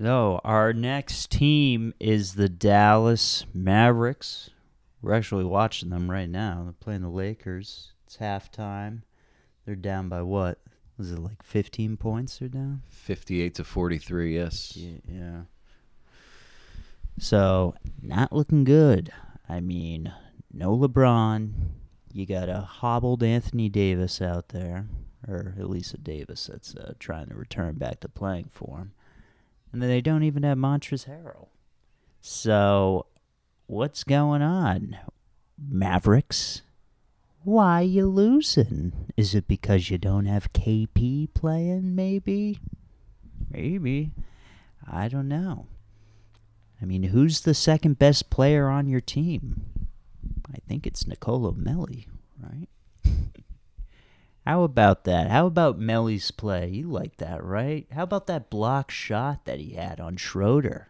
So our next team is the Dallas Mavericks. We're actually watching them right now. They're playing the Lakers. It's halftime. They're down by what? Was it like 15 points they're down? 58 to 43, yes. Yeah. yeah. So, not looking good. I mean, no LeBron. You got a hobbled Anthony Davis out there, or at least a Davis that's uh, trying to return back to playing for him. And then they don't even have Montrezl Harrell. So, what's going on? Mavericks? Why you losing? Is it because you don't have KP playing, maybe? Maybe. I don't know. I mean, who's the second best player on your team? I think it's Nicolo Melli, right? How about that? How about Melli's play? You like that, right? How about that block shot that he had on Schroeder?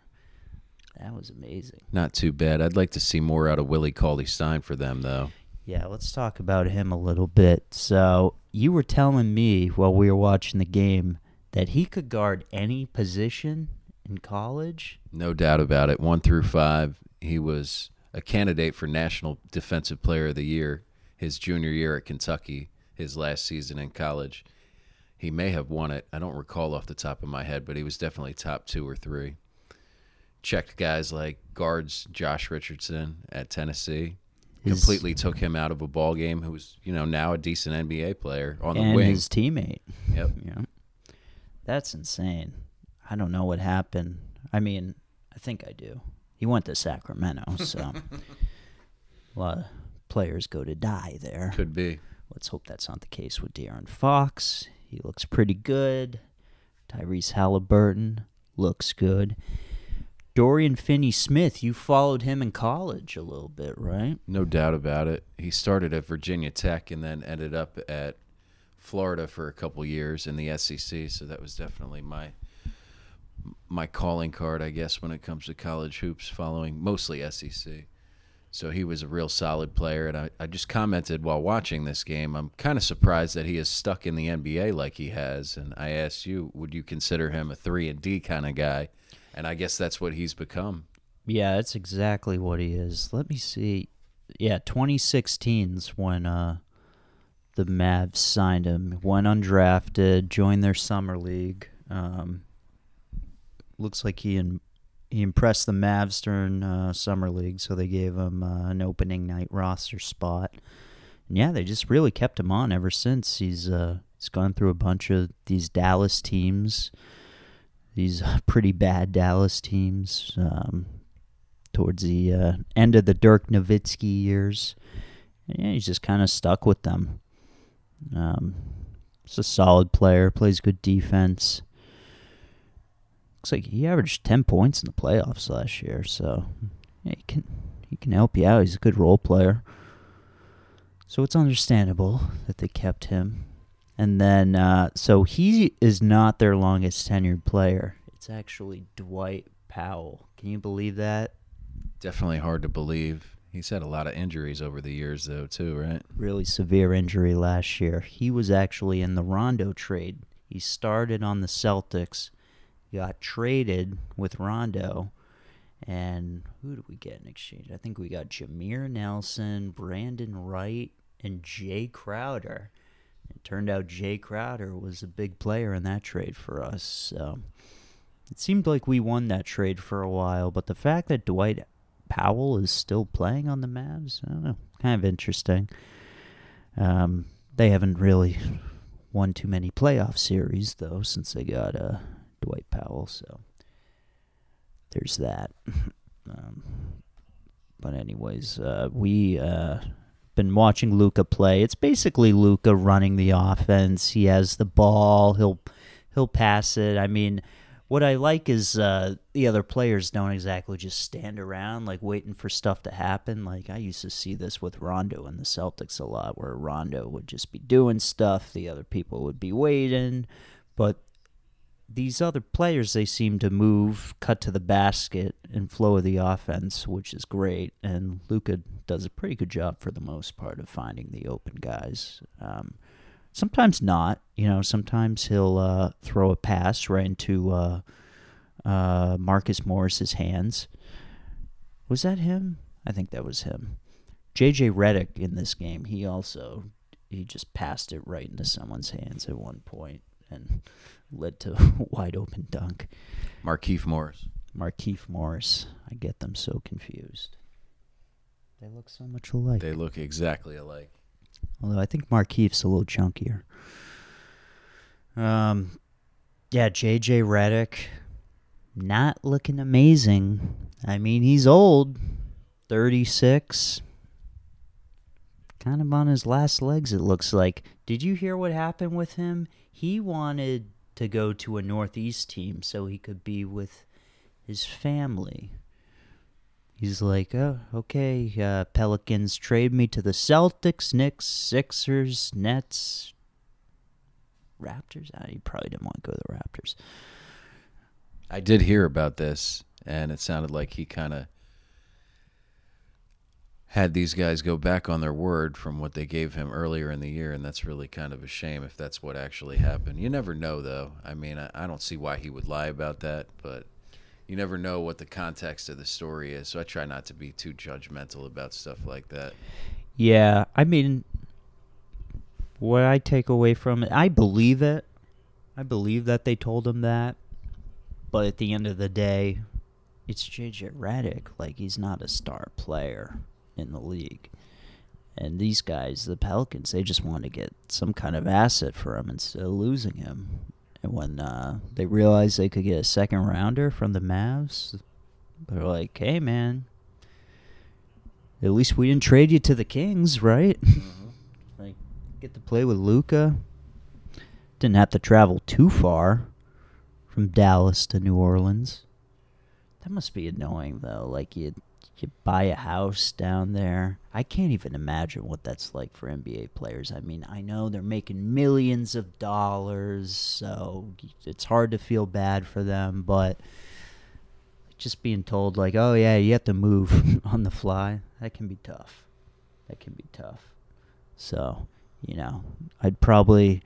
That was amazing. Not too bad. I'd like to see more out of Willie Cauley Stein for them, though. Yeah, let's talk about him a little bit. So, you were telling me while we were watching the game that he could guard any position in college. No doubt about it. One through five, he was a candidate for National Defensive Player of the Year his junior year at Kentucky, his last season in college. He may have won it. I don't recall off the top of my head, but he was definitely top two or three. Checked guys like guards Josh Richardson at Tennessee. His- completely took him out of a ball game. Who was, you know, now a decent NBA player on the and wing. his teammate. Yep. Yeah. That's insane. I don't know what happened. I mean, I think I do. He went to Sacramento, so a lot of players go to die there. Could be. Let's hope that's not the case with De'Aaron Fox. He looks pretty good. Tyrese Halliburton looks good. Dorian Finney Smith, you followed him in college a little bit, right? No doubt about it. He started at Virginia Tech and then ended up at Florida for a couple years in the SEC. So that was definitely my my calling card, I guess, when it comes to college hoops, following mostly SEC. So he was a real solid player, and I, I just commented while watching this game. I'm kind of surprised that he is stuck in the NBA like he has. And I asked you, would you consider him a three and D kind of guy? And I guess that's what he's become. Yeah, that's exactly what he is. Let me see. Yeah, 2016's when uh, the Mavs signed him. Went undrafted, joined their summer league. Um, looks like he in, he impressed the Mavs during uh, summer league, so they gave him uh, an opening night roster spot. And yeah, they just really kept him on ever since. He's uh, he's gone through a bunch of these Dallas teams, these pretty bad Dallas teams. Um, towards the uh, end of the Dirk Nowitzki years. And yeah, he's just kind of stuck with them. Um, he's a solid player, plays good defense. Looks like he averaged ten points in the playoffs last year, so yeah, he can he can help you out. He's a good role player. So it's understandable that they kept him. And then, uh, so he is not their longest tenured player. It's actually Dwight Powell. Can you believe that? Definitely hard to believe. He's had a lot of injuries over the years, though, too, right? really severe injury last year. He was actually in the Rondo trade. He started on the Celtics, got traded with Rondo, and who did we get in exchange? I think we got Jameer Nelson, Brandan Wright, and Jae Crowder. It turned out Jae Crowder was a big player in that trade for us. So it seemed like we won that trade for a while, but the fact that Dwight Powell is still playing on the Mavs, I don't know, kind of interesting. Um, they haven't really won too many playoff series though since they got uh, Dwight Powell. So there's that. um, but anyways, uh, we uh, been watching Luka play. It's basically Luka running the offense. He has the ball. He'll he'll pass it. I mean, what I like is uh, the other players don't exactly just stand around like waiting for stuff to happen. Like I used to see this with Rondo and the Celtics a lot, where Rondo would just be doing stuff, the other people would be waiting, but these other players they seem to move, cut to the basket, and flow of the offense, which is great. And Luka does a pretty good job for the most part of finding the open guys. Um, sometimes not, you know. Sometimes he'll uh, throw a pass right into uh, uh, Marcus Morris's hands. Was that him? I think that was him. JJ Redick in this game, he also he just passed it right into someone's hands at one point and led to wide open dunk. Markieff Morris. Markieff Morris. I get them so confused. They look so much alike. They look exactly alike. Although I think Markieff's a little chunkier. Um, yeah, JJ Redick, not looking amazing. I mean, he's old, thirty six. Kind of on his last legs, it looks like. Did you hear what happened with him? He wanted to go to a Northeast team so he could be with his family. He's like, oh, okay, uh, Pelicans trade me to the Celtics, Knicks, Sixers, Nets, Raptors. Ah, he probably didn't want to go to the Raptors. I did hear about this, and it sounded like he kind of had these guys go back on their word from what they gave him earlier in the year, and that's really kind of a shame if that's what actually happened. You never know, though. I mean, I, I don't see why he would lie about that, but you never know what the context of the story is. So I try not to be too judgmental about stuff like that. Yeah, I mean, what I take away from it, I believe it. I believe that they told him that, but at the end of the day, it's JJ Redick. Like he's not a star player in the league. And these guys, the Pelicans, they just want to get some kind of asset for him instead of losing him. And when uh, they realized they could get a second rounder from the Mavs, they're like, "Hey, man, at least we didn't trade you to the Kings, right? like, get to play with Luka. Didn't have to travel too far from Dallas to New Orleans. That must be annoying, though. Like you, you buy a house down there. I can't even imagine what that's like for NBA players. I mean, I know they're making millions of dollars, so it's hard to feel bad for them, but just being told like, "Oh yeah, you have to move on the fly," that can be tough. That can be tough. So, you know, I'd probably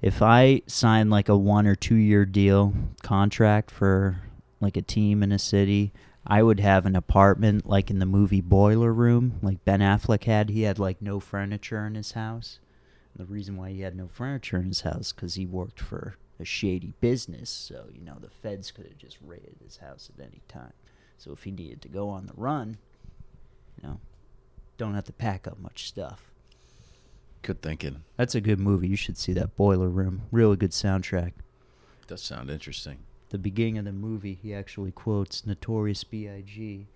if I sign like a 1 or 2 year deal contract for like a team in a city, I would have an apartment like in the movie Boiler Room, like Ben Affleck had. He had like no furniture in his house. And the reason why he had no furniture in his house because he worked for a shady business. So you know the feds could have just raided his house at any time. So if he needed to go on the run, you know, don't have to pack up much stuff. Good thinking. That's a good movie. You should see that Boiler Room. Really good soundtrack. Does sound interesting. The beginning of the movie, he actually quotes Notorious B.I.G.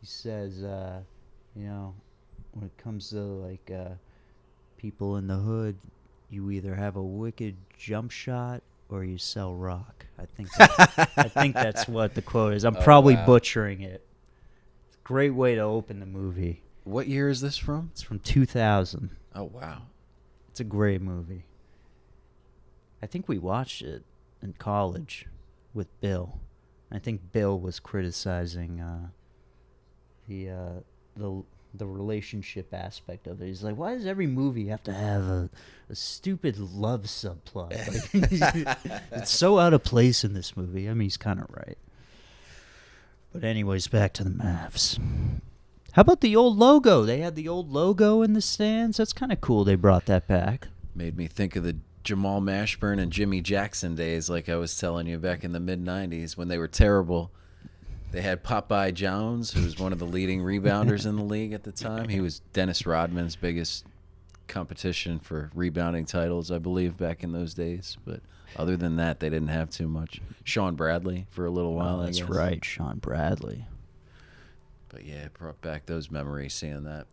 He says, uh, you know, when it comes to like uh, people in the hood, you either have a wicked jump shot or you sell rock. I think I think that's what the quote is. I'm Oh, probably wow. butchering it. It's a great way to open the movie. What year is this from? It's from 2000. Oh wow. It's a great movie. I think we watched it in college with Bill. I think Bill was criticizing uh, the uh, the the relationship aspect of it. He's like, why does every movie have to have a, a stupid love subplot? Like, it's so out of place in this movie. I mean, he's kind of right. But anyways, back to the Mavs. How about the old logo? They had the old logo in the stands. That's kind of cool. They brought that back. Made me think of the Jamal Mashburn and Jimmy Jackson days, like I was telling you back in the mid '90s when they were terrible. They had Popeye Jones, who was one of the leading rebounders in the league at the time. He was Dennis Rodman's biggest competition for rebounding titles, I believe, back in those days. But other than that, they didn't have too much. Shawn Bradley for a little while. Oh, that's right, Shawn Bradley. But yeah, it brought back those memories seeing that.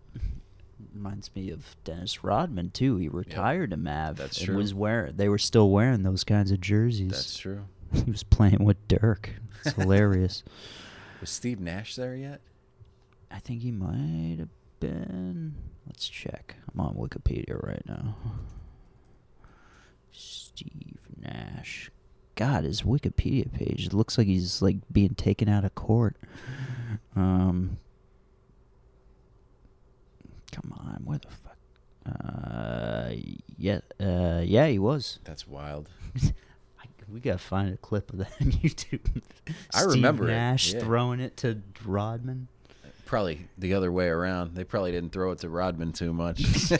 Reminds me of Dennis Rodman too. He retired to Mav That's and true. was wearing. They were still wearing those kinds of jerseys. That's true. He was playing with Dirk. It's hilarious. Was Steve Nash there yet? I think he might have been. Let's check. I'm on Wikipedia right now. Steve Nash. God, his Wikipedia page it looks like he's like being taken out of court. Um, come on, where the fuck? Uh, yeah, uh, yeah, he was. That's wild. I, we gotta find a clip of that on YouTube. I Steve remember it, Nash yeah. throwing it to Rodman. Probably the other way around. They probably didn't throw it to Rodman too much.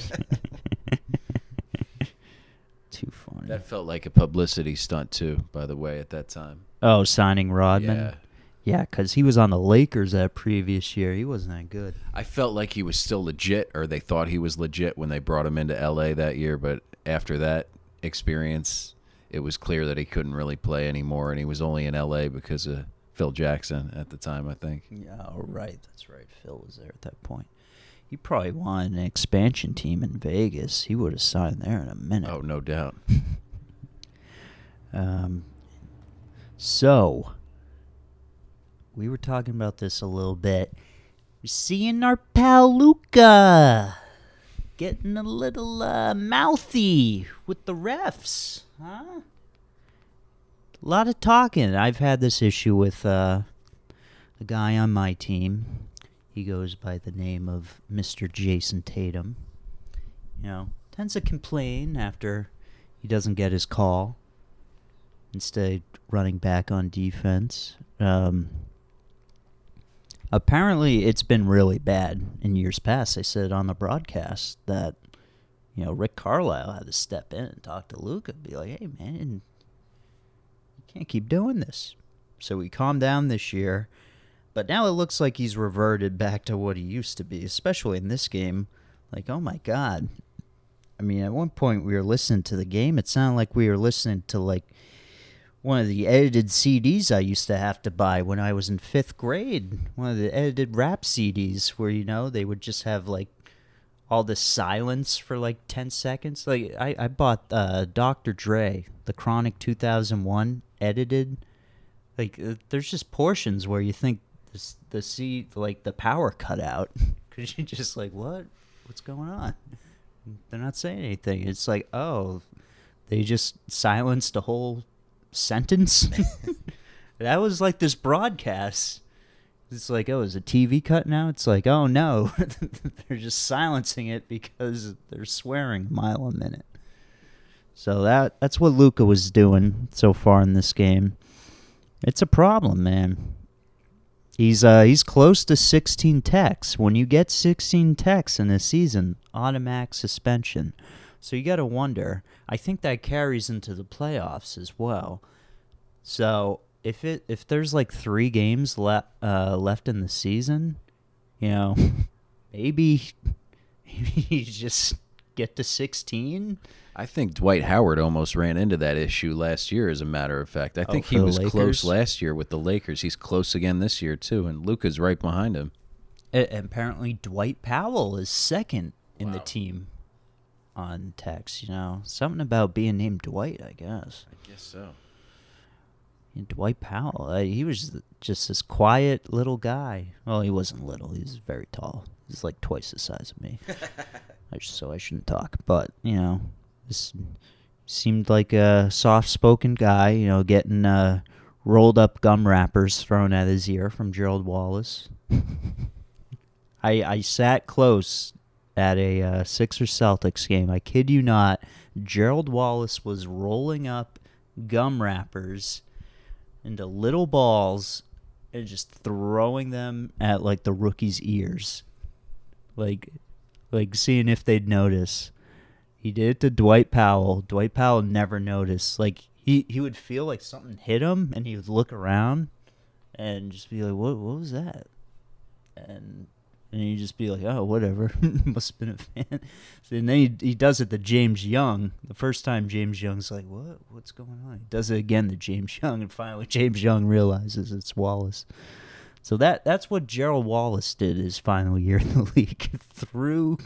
Too funny. that felt like a publicity stunt too, by the way, at that time. oh, signing Rodman. Yeah. Yeah, because he was on the Lakers that previous year. He wasn't that good. I felt like he was still legit, or they thought he was legit when they brought him into LA that year. But after that experience, it was clear that he couldn't really play anymore, and he was only in LA because of Phil Jackson at the time, I think. Yeah, oh, right. That's right. Phil was there at that point. He probably wanted an expansion team in Vegas. He would have signed there in a minute. Oh, no doubt. Um, so, we were talking about this a little bit. We're seeing our pal Luka getting a little uh, mouthy with the refs, huh? A lot of talking. I've had this issue with uh, a guy on my team. He goes by the name of Mr. Jayson Tatum. You know, tends to complain after he doesn't get his call instead running back on defense. Um, apparently, it's been really bad in years past. They said on the broadcast that you know Rick Carlisle had to step in and talk to Luka, be like, "Hey, man, you can't keep doing this." So he calmed down this year, but now it looks like he's reverted back to what he used to be, especially in this game. Like, oh my god. I mean, at one point we were listening to the game. It sounded like we were listening to like one of the edited CDs I used to have to buy when I was in fifth grade. One of the edited rap CDs where you know they would just have like all this silence for like ten seconds. Like I, I bought uh, Dr. Dre, the Chronic 2001 edited. Like uh, there's just portions where you think this, the C like the power cut out because you're just like what what's going on. They're not saying anything. It's like oh they just silenced a whole sentence. that was like this broadcast. It's like, oh, is a TV cut now? It's like, oh no, they're just silencing it because they're swearing a mile a minute. So that that's what Luka was doing so far in this game. It's a problem, man. He's uh he's close to 16 techs. When you get 16 techs in a season, automatic suspension. So you got to wonder. I think that carries into the playoffs as well. So if it if there's like three games left uh, left in the season, you know, maybe maybe you just get to 16. I think Dwight Howard almost ran into that issue last year. As a matter of fact, I Oh, think he was Lakers? close last year with the Lakers. He's close again this year too, and Luka's right behind him. A- apparently, Dwight Powell is second in the team on techs. You know, something about being named Dwight. I guess. I guess so. And Dwight Powell, uh, he was just this quiet little guy. Well, he wasn't little; he was very tall. He's like twice the size of me. I so I shouldn't talk. But you know, this seemed like a soft-spoken guy. You know, getting uh, rolled up gum wrappers thrown at his ear from Gerald Wallace. I I sat close at a uh, Sixers Celtics game. I kid you not. Gerald Wallace was rolling up gum wrappers into little balls and just throwing them at like the rookies' ears, like like seeing if they'd notice. He did it to Dwight Powell. Dwight Powell never noticed. Like he he would feel like something hit him, and he would look around and just be like, "What? What was that?" And and he'd just be like, "Oh, whatever. Must have been a fan." So, and then he he does it to James Young. The first time James Young's like, "What? What's going on?" He does it again to James Young, and finally James Young realizes it's Wallace. So that that's what Gerald Wallace did his final year in the league through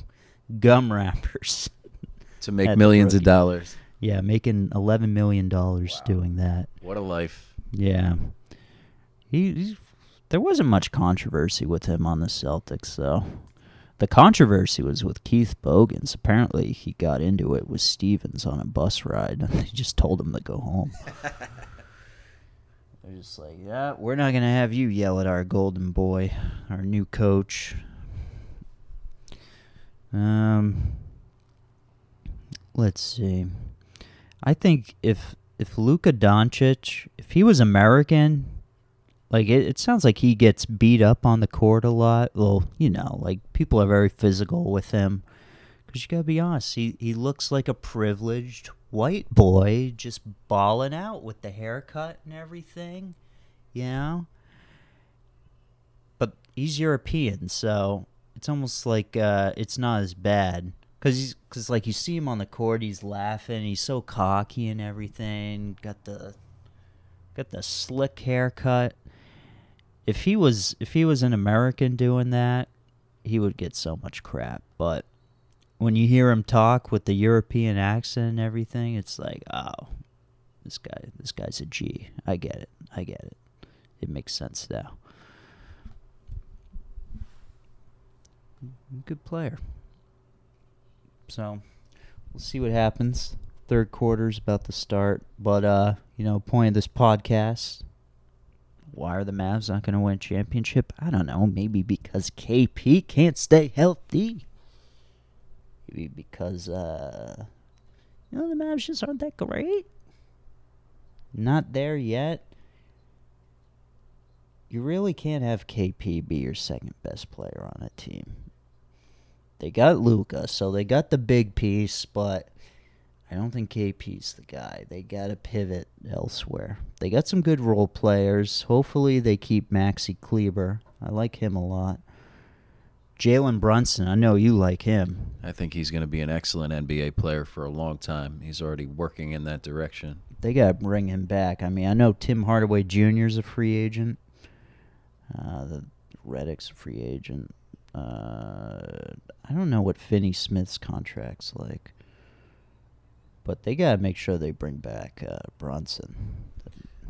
gum wrappers. To make millions of dollars. Yeah, making eleven million dollars doing that. What a life. Yeah, he, he's, there wasn't much controversy with him on the Celtics, though. The controversy was with Keith Bogans. Apparently, he got into it with Stevens on a bus ride, and they just told him to go home. They're just like, "Yeah, we're not gonna have you yell at our golden boy, our new coach." Um, let's see. I think if if Luka Doncic, if he was American, like it, it sounds like he gets beat up on the court a lot. Well, you know, like people are very physical with him. Cause you gotta be honest, he he looks like a privileged white boy just balling out with the haircut and everything, you know. But he's European, so it's almost like uh, it's not as bad. Cause he's, cause like you see him on the court, he's laughing, he's so cocky and everything. Got the, got the slick haircut. If he was, if he was an American doing that, he would get so much crap. But when you hear him talk with the European accent and everything, it's like, oh, this guy, this guy's a G. I get it. I get it. It makes sense now. Good player. So we'll see what happens. Third quarter's about to start, but uh, you know, point of this podcast. Why are the Mavs not going to win championship? I don't know. Maybe because KP can't stay healthy. Maybe because uh, you know the Mavs just aren't that great. Not there yet. You really can't have KP be your second best player on a team. They got Luka, so they got the big piece, but I don't think KP's the guy. They got to pivot elsewhere. They got some good role players. Hopefully, they keep Maxi Kleber. I like him a lot. Jalen Brunson, I know you like him. I think he's going to be an excellent NBA player for a long time. He's already working in that direction. They got to bring him back. I mean, I know Tim Hardaway Jr. is a free agent. Uh, the Redick's a free agent. Uh, I don't know what Finney Smith's contract's like, but they gotta make sure they bring back uh, Brunson.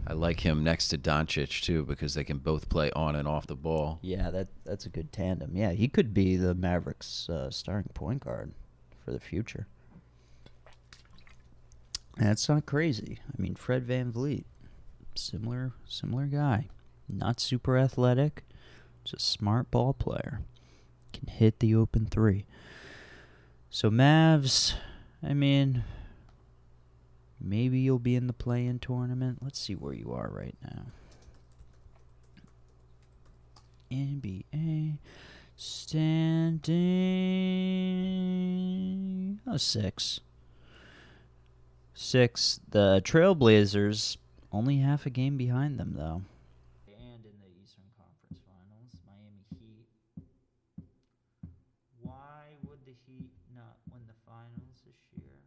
I like him next to Doncic too because they can both play on and off the ball. Yeah, that that's a good tandem. Yeah, he could be the Mavericks' uh, starting point guard for the future. That's not crazy. I mean, Fred VanVleet, similar similar guy, not super athletic, just a smart ball player can hit the open three. So Mavs, I mean, maybe you'll be in the play-in tournament. Let's see where you are right now. NBA standing oh six. Six. The Trailblazers only half a game behind them though. And in the Eastern Conference Finals, Miami Heat why would the Heat not win the finals this year?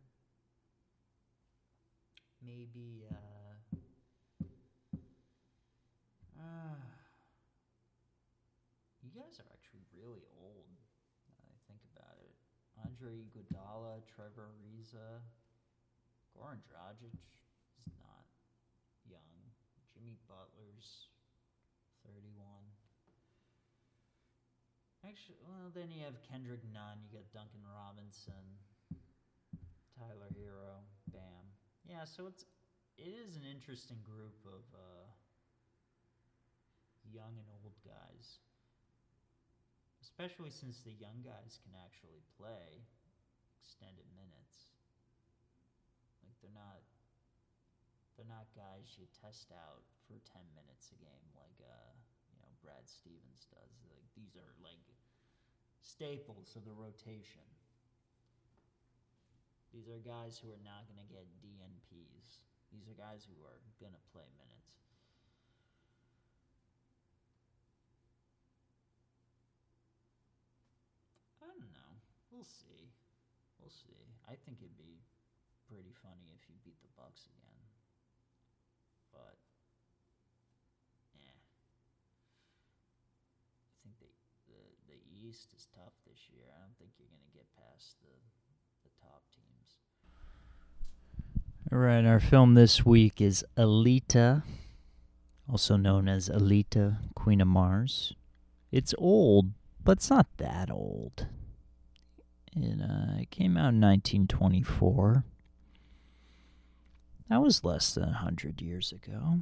Maybe, uh, uh, you guys are actually really old. Now that I think about it. Andre Iguodala, Ariza, Goran Dragic is not young. Jimmy Butler's 31. Actually, well, then you have Kendrick Nunn, you got Duncan Robinson, Tyler Herro, Bam. Yeah, so it's it is an interesting group of uh, young and old guys, especially since the young guys can actually play extended minutes. They're not they're not guys you test out for ten minutes a game like uh, you know Brad Stevens does. Like these are like staples of the rotation. These are guys who are not going to get DNPs. These are guys who are going to play minutes. I don't know. We'll see. We'll see. I think it'd be pretty funny if you beat the Bucks again. But eh. I think the the the East is tough this year. I don't think you're going to get past the the top teams. All right, our film this week is Aelita, also known as Aelita, Queen of Mars. It's old, but it's not that old. It, uh, it came out in 1924. That was less than 100 years ago.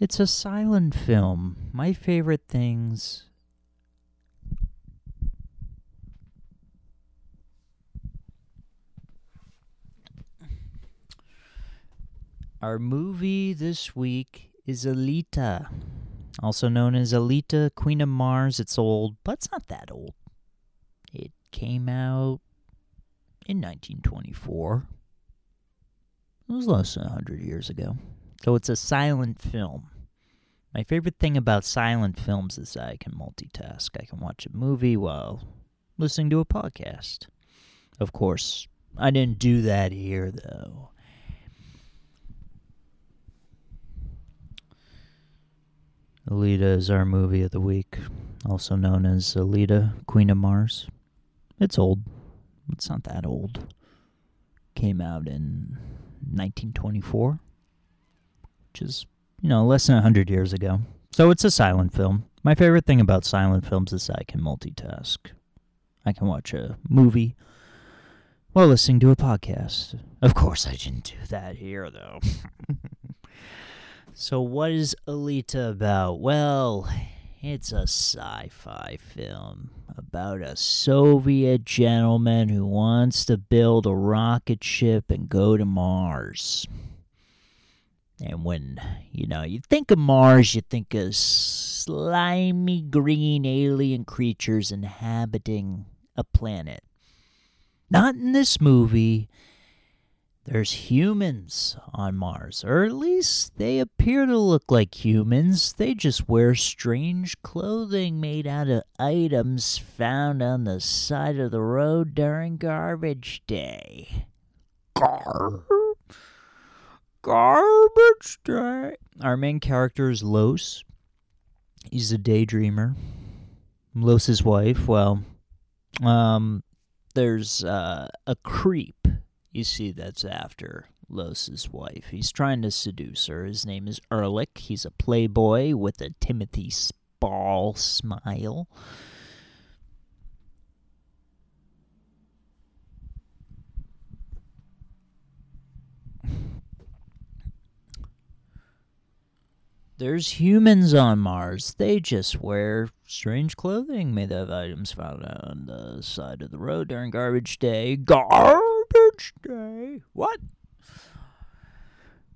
It's a silent film. My favorite things. Our movie this week is Aelita, also known as Aelita, Queen of Mars. It's old, but it's not that old. It came out in 1924. It was less than 100 years ago. So it's a silent film. My favorite thing about silent films is that I can multitask. I can watch a movie while listening to a podcast. Of course, I didn't do that here, though. Aelita is our movie of the week, also known as Aelita, Queen of Mars. It's old. It's not that old. Came out in 1924, which is, you know, less than 100 years ago. So it's a silent film. My favorite thing about silent films is I can multitask. I can watch a movie while listening to a podcast. Of course, I didn't do that here, though. so, what is Aelita about? Well, it's a sci fi film about a Soviet gentleman who wants to build a rocket ship and go to Mars. And when, you know, you think of Mars, you think of slimy green alien creatures inhabiting a planet. Not in this movie. There's humans on Mars, or at least they appear to look like humans. They just wear strange clothing made out of items found on the side of the road during garbage day. Gar- garbage day. Our main character is Los. He's a daydreamer. Los's wife, well, um, there's uh, a creep you see that's after Los's wife. He's trying to seduce her. His name is Ehrlich. He's a playboy with a Timothy Spall smile. There's humans on Mars. They just wear strange clothing made of items found on the side of the road during garbage day. Day? What?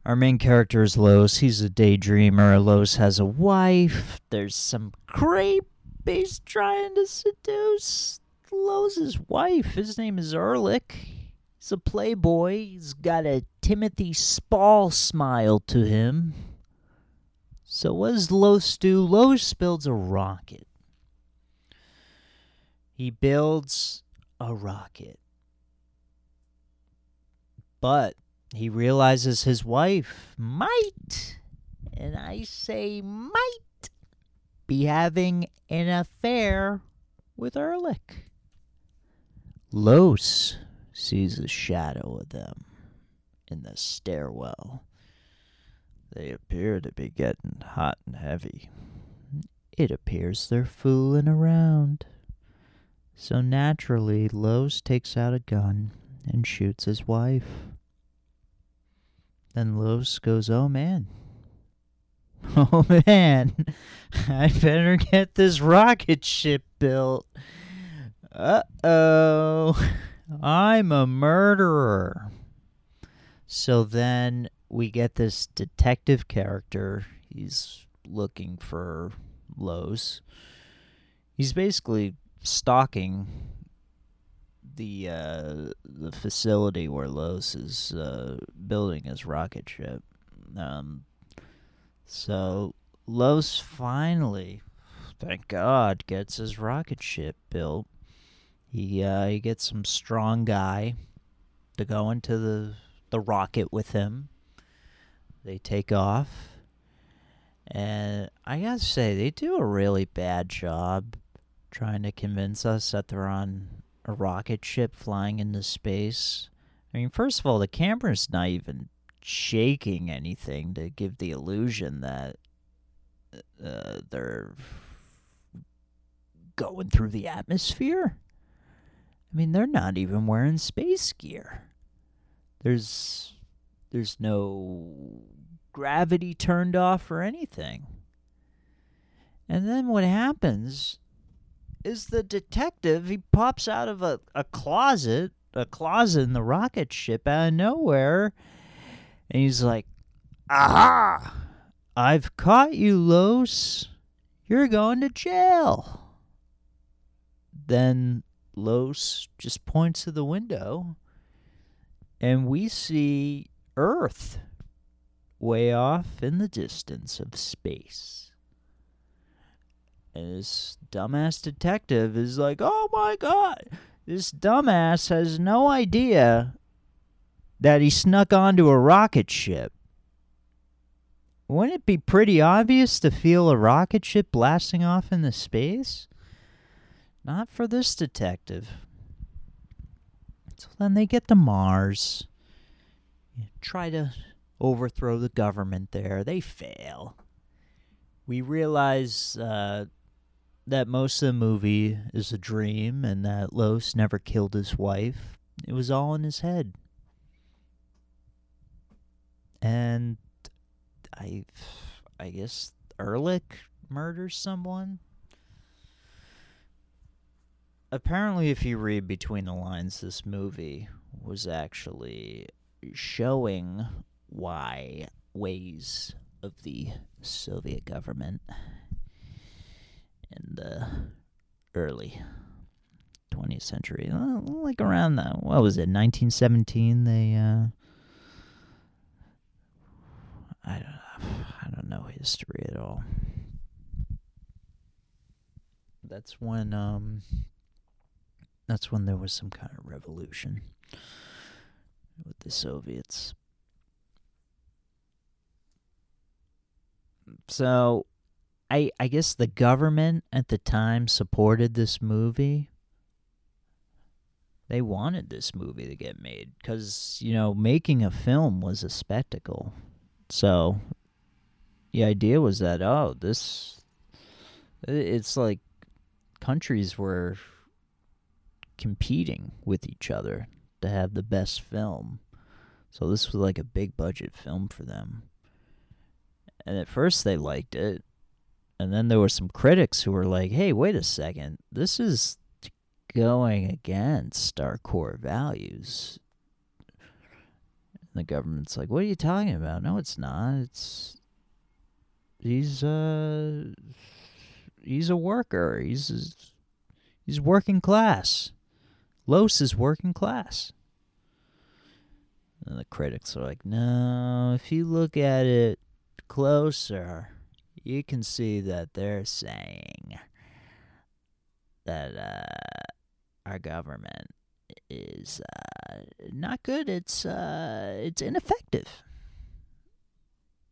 Our main character is Los. He's a daydreamer. Los has a wife. There's some creep he's trying to seduce. Los's wife. His name is Ehrlich. He's a playboy. He's got a Timothy Spall smile to him. So what does Los do? Los builds a rocket. He builds a rocket. But he realizes his wife might, and I say might, be having an affair with Ehrlich. Los sees a shadow of them in the stairwell. They appear to be getting hot and heavy. It appears they're fooling around. So naturally, Los takes out a gun and shoots his wife. Then Los goes, Oh man. Oh man. I better get this rocket ship built. Uh oh. I'm a murderer. So then we get this detective character. He's looking for Los. He's basically stalking the uh, the facility where Los is uh, building his rocket ship. Um, so Los finally, thank God, gets his rocket ship built. He uh, he gets some strong guy to go into the the rocket with him. They take off. And I gotta say, they do a really bad job trying to convince us that they're on a rocket ship flying into space. I mean, first of all, the camera's not even shaking anything to give the illusion that uh, they're going through the atmosphere. I mean, they're not even wearing space gear. There's there's no gravity turned off or anything. And then what happens is the detective, he pops out of a, a closet, a closet in the rocket ship out of nowhere, and he's like, Aha! I've caught you, Los. You're going to jail. Then Los just points to the window, and we see Earth way off in the distance of space. And this dumbass detective is like, oh my god, this dumbass has no idea that he snuck onto a rocket ship. Wouldn't it be pretty obvious to feel a rocket ship blasting off into space? Not for this detective. So then they get to Mars. Try to overthrow the government there. They fail. We realize uh, that most of the movie is a dream and that Los never killed his wife. It was all in his head. And I I guess Ehrlich murders someone. Apparently if you read between the lines this movie was actually showing why ways of the Soviet government in the early 20th century, like around that. What was it? 1917. They. Uh, I don't. I don't know history at all. That's when. Um. That's when there was some kind of revolution with the Soviets. So I I guess the government at the time supported this movie. They wanted this movie to get made cuz you know, making a film was a spectacle. So the idea was that oh, this it's like countries were competing with each other to have the best film. So this was like a big budget film for them. And at first they liked it. And then there were some critics who were like, hey, wait a second. This is going against our core values. And the government's like, what are you talking about? No, it's not. It's. He's, uh. He's a worker. He's. He's working class. Los is working class. And the critics are like, no, if you look at it closer, you can see that they're saying that uh, our government is uh, not good. It's uh, it's ineffective.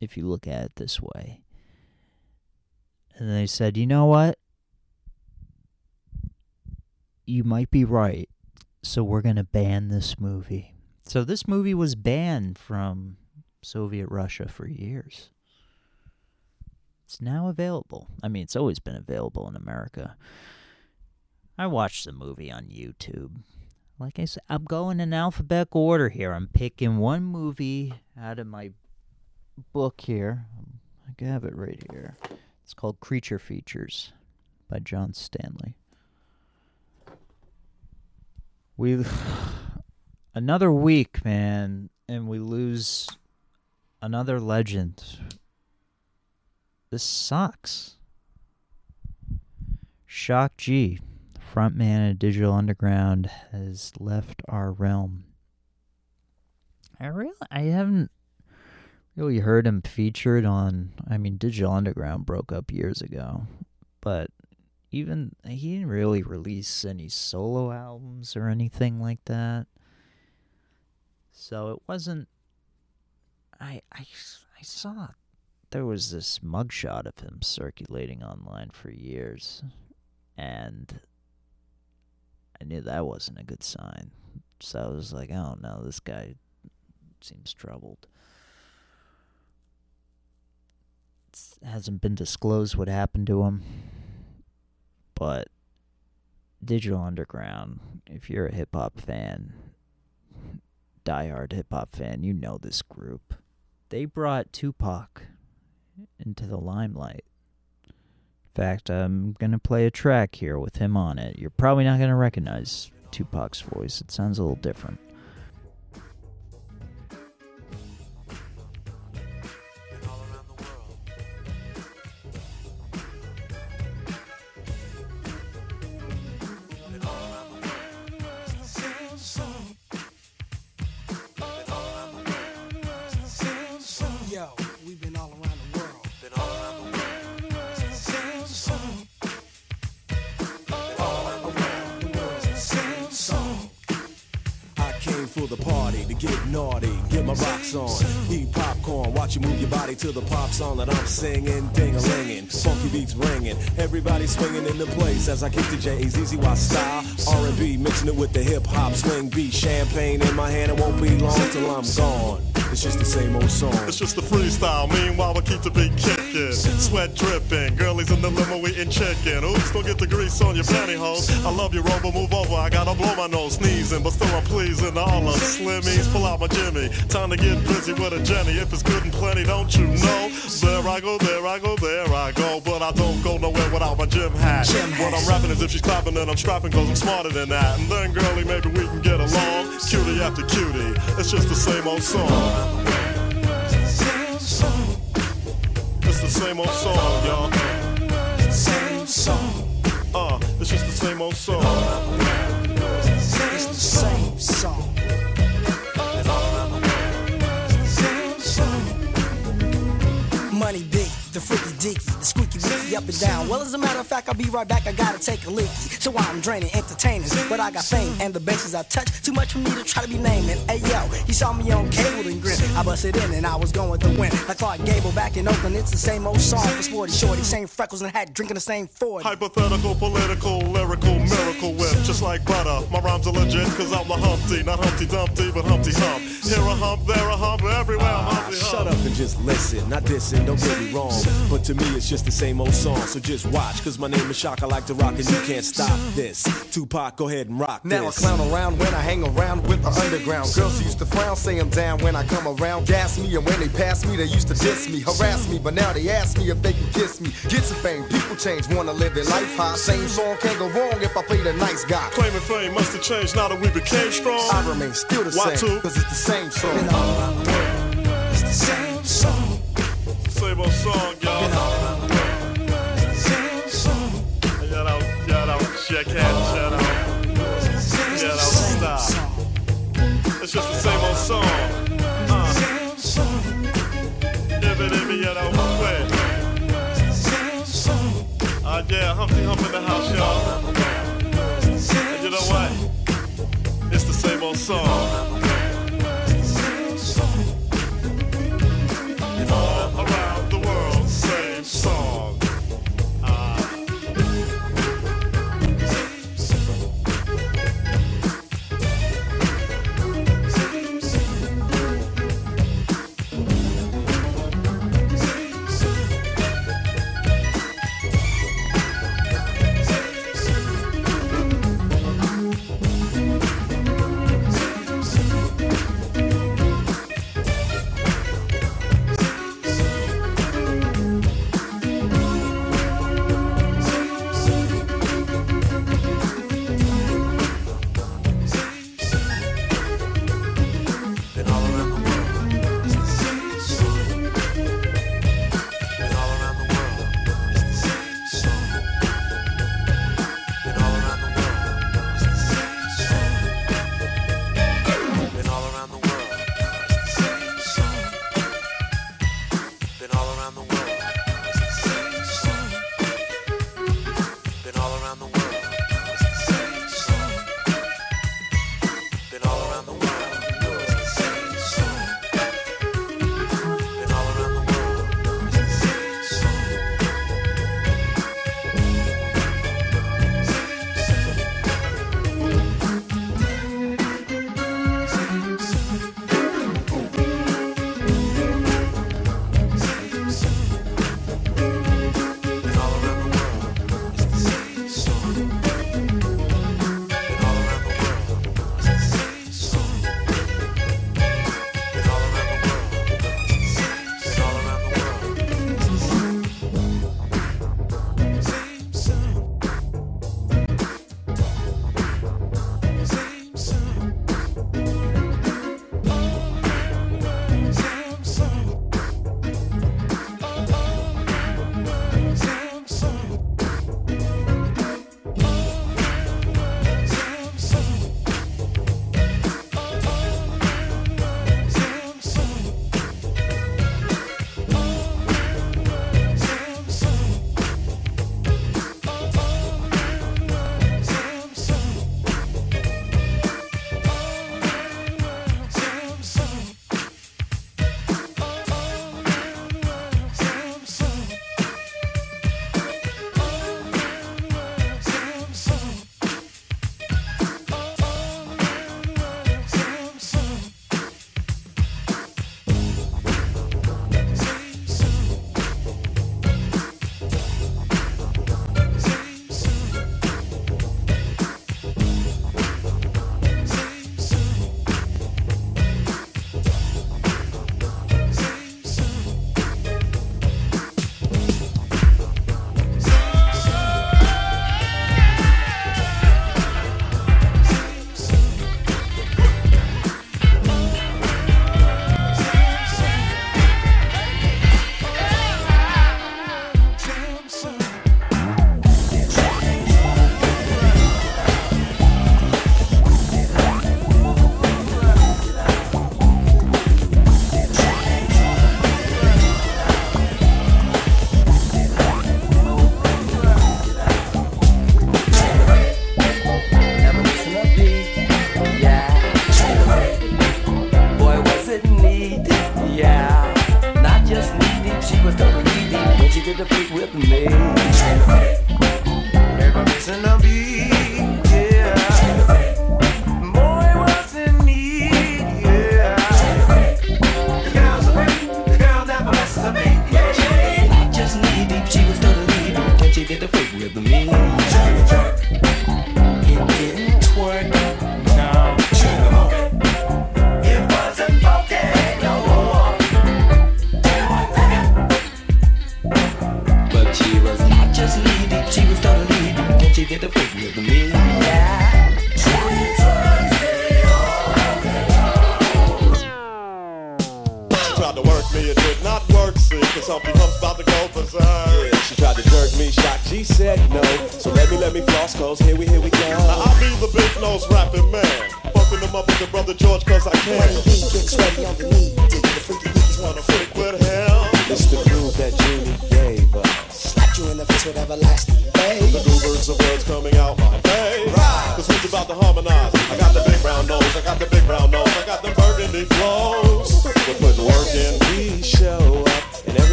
If you look at it this way, and they said, you know what? You might be right. So we're gonna ban this movie. So this movie was banned from Soviet Russia for years. It's now available. I mean, it's always been available in America. I watched the movie on YouTube. Like I said, I'm going in alphabetical order here. I'm picking one movie out of my book here. I have it right here. It's called Creature Features by John Stanley. We another week, man, and we lose another legend this sucks. Shock G, frontman of Digital Underground, has left our realm. I really, I haven't really heard him featured on. I mean, Digital Underground broke up years ago, but even he didn't really release any solo albums or anything like that. So it wasn't. I I I saw there was this mugshot of him circulating online for years, and I knew that wasn't a good sign. So I was like, oh no, this guy seems troubled. It hasn't been disclosed what happened to him, but Digital Underground, if you're a hip hop fan, diehard hip hop fan, you know this group. They brought Tupac into the limelight. In fact, I'm going to play a track here with him on it. You're probably not going to recognize Tupac's voice, it sounds a little different. Party to get naughty, get my rocks on, eat popcorn, watch you move your body to the pop song that I'm singing, ding a linging, funky beats ringing, everybody swinging in the place as I kick the J's easy Y style, R&B mixing it with the hip hop swing beat, champagne in my hand, it won't be long till I'm gone. It's just the same old song. It's just the freestyle. Meanwhile, we keep the beat kicking. Sweat dripping. Girlies in the limo eating chicken. Oops, don't get the grease on your pantyhose. I love you, Rover. Move over. I gotta blow my nose sneezing, but still I'm pleasing all the slimmies. Pull out my Jimmy. Time to get busy with a Jenny. If it's good and plenty, don't you know? There I go, there I go, there I go. But I don't go nowhere without my gym hat. What I'm rapping is if she's clapping, then I'm strapping, cause I'm smarter than that. And then, girlie, maybe we can get along. Cutie after cutie. It's just the same old song. It's the same old song, y'all. Same song. Uh, it's just the same old song. It's the same song. Same song. Money big, the freaky deaky, the up and down. Well, as a matter of fact, I'll be right back. I gotta take a leak. So I'm draining, entertaining. But I got fame and the bases I touch. Too much for me to try to be naming. Hey yo, he saw me on cable and grin. I busted in and I was going to win. I Clark Gable back in Oakland, it's the same old song for Sporty Shorty. Same freckles and hat, drinking the same Ford. Hypothetical, political, lyrical, miracle whip. Just like butter. My rhymes are legit, cause I'm the Humpty. Not Humpty Dumpty, but Humpty Hump. Here a hump, there a hump, everywhere I'm ah, Humpty Hump. Shut up and just listen. Not dissing, don't get me wrong. But to me, it's just the same old song. So just watch, cause my name is Shock. I like to rock and you can't stop this. Tupac, go ahead and rock Now I clown around when I hang around with the underground. Girls used to frown, say I'm down when I come around. Gas me, and when they pass me, they used to diss me, harass me. But now they ask me if they can kiss me. Get some fame, people change, wanna live their life high. Same song can't go wrong if I play the nice guy. Claiming fame must have changed now that we became strong. I remain still the Why same, two? cause it's the same song. Been all around the world. It's the same song. Same old song, y'all. Check out, shout out. It's Yeah, that song. It's just the same old song. Uh, if it, yeah, that. Same song. Uh, yeah, Humpty Hump in the house, y'all. And you know what? It's the same old song.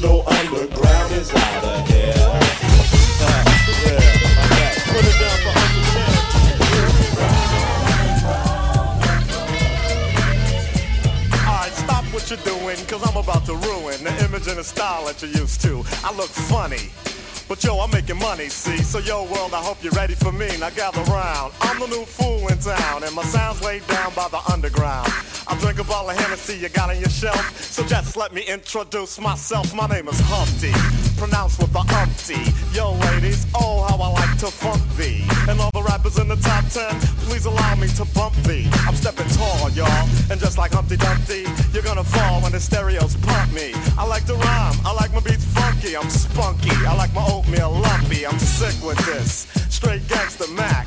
Pound, digital underground is out of here. Alright. Put it down for stop what you're doing, cause I'm about to ruin the image and the style that you're used to. I look funny. But yo, I'm making money, see? So yo, world, I hope you're ready for me. Now gather round. I'm the new fool in town, and my sound's laid down by the underground. I drink a bottle of Hennessy you got on your shelf. So just let me introduce myself. My name is Humpty, pronounced with the umpty. Yo, ladies, oh, how I like to funk thee. And rappers in the top ten, please allow me to bump thee. I'm stepping tall, y'all, and just like Humpty Dumpty, you're gonna fall when the stereos pump me. I like to rhyme, I like my beats funky, I'm spunky, I like my oatmeal lumpy, I'm sick with this. Straight gangster Mac.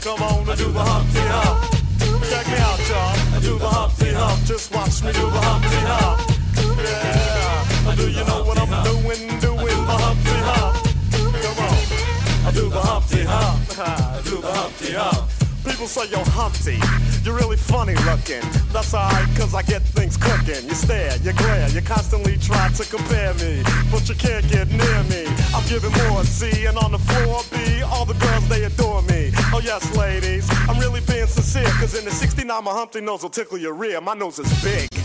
Come on, I do the Humpty Hump. Check me out, y'all. I do the Humpty Hump. Just watch me do the Humpty Hump. Yeah. Do you know what I'm doing? Doing the Humpty Hump. Come on. I do the Humpty Hump. I do the Humpty Hump. People say you're Humpty, you're really funny looking. That's alright, cause I get things cooking. You stare, you glare, you constantly try to compare me, but you can't get near me. I'm giving more C, and on the floor B, all the girls they adore me. Oh yes, ladies, I'm really being sincere, cause in the 69 my Humpty nose will tickle your rear. My nose is big.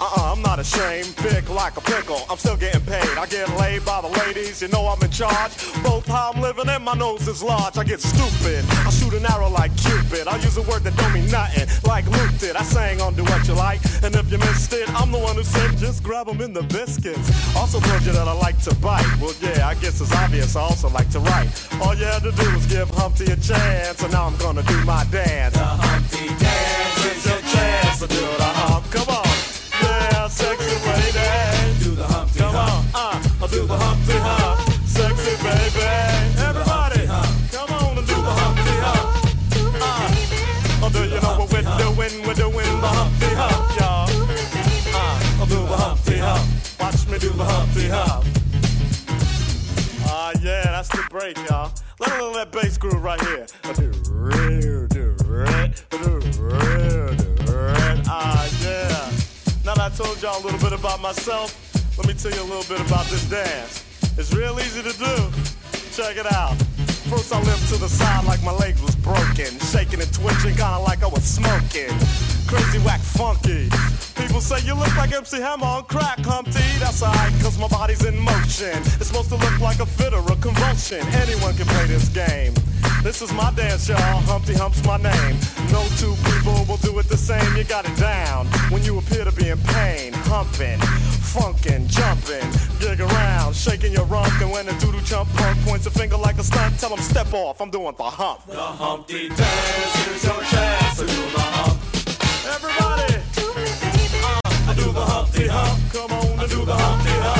Uh-uh, I'm not ashamed, big like a pickle. I'm still getting paid. I get laid by the ladies, you know I'm in charge. Both how I'm living and my nose is large. I get stupid. I shoot an arrow like Cupid. I use a word that don't mean nothing, like Luke did. I sang on Doowutchyalike, and if you missed it, I'm the one who said just grab 'em in the biscuits. Also told you that I like to bite. Well, yeah, I guess it's obvious. I also like to write. All you had to do was give Humpty a chance, and now I'm gonna do my dance. The Humpty Dance It's is your your chance to do the hump. Come on. Do the Humpty Hump. Sexy baby. Everybody. Come on and do the Humpty Hump. Uh, do you know what we're doing? We're doing the Humpty Hump, y'all. Uh, do the. Watch me do the Humpty Hump. Ah, yeah, that's the break, y'all. Let alone that bass groove right here. I do do do do. Ah, yeah. Now I told y'all a little bit about myself, let me tell you a little bit about this dance. It's real easy to do. Check it out. First I limped to the side like my legs was broken. Shaking and twitching, kinda like I was smoking. Crazy, whack, funky. People say you look like MC Hammer on crack, Humpty. That's alright, cause my body's in motion. It's supposed to look like a fit or a convulsion. Anyone can play this game. This is my dance, y'all. Humpty Hump's my name. No two people will do it the same. You got it down when you appear to be in pain. Humping, funkin', jumping, dig around, shaking your rump. And when a doodle chump punk points a finger like a stunt, tell him step off. I'm doing the hump. The Humpty dance. is your chance to do the hump. Everybody, do me, baby. Uh, I do the Humpty hump. Come on, I do the Humpty hump.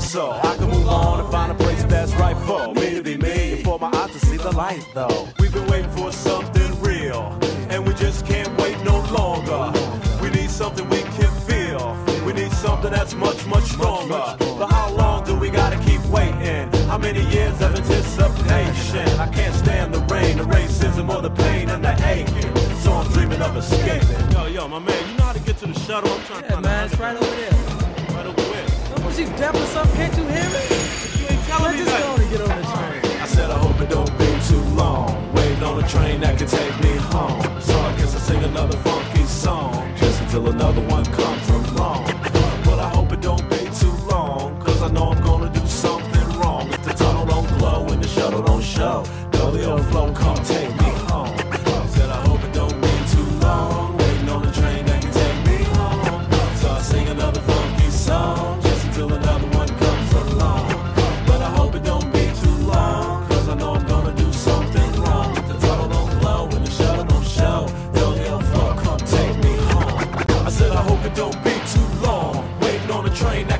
right, so I can move on and find a place that's right for me to be me and for my eyes to see the light, though. We've been waiting for something real, and we just can't wait no longer. We need something we can feel. We need something that's much, much stronger. But how long do we gotta keep waiting? How many years of anticipation? I can't stand the rain, the racism, or the pain and the aching. So I'm dreaming of escaping. Yo, yo, my man, you know how to get to the shuttle? I'm trying yeah, to find man, it's right over there. Right over where? Was you deaf or something? Can't you hear me? You ain't telling Let's me just that. go on and get on train. I said I hope it don't be too long. Waiting on a train that can take me home. So I guess I sing another funky song. Just until another one comes. Don't be too long. Waiting on a train that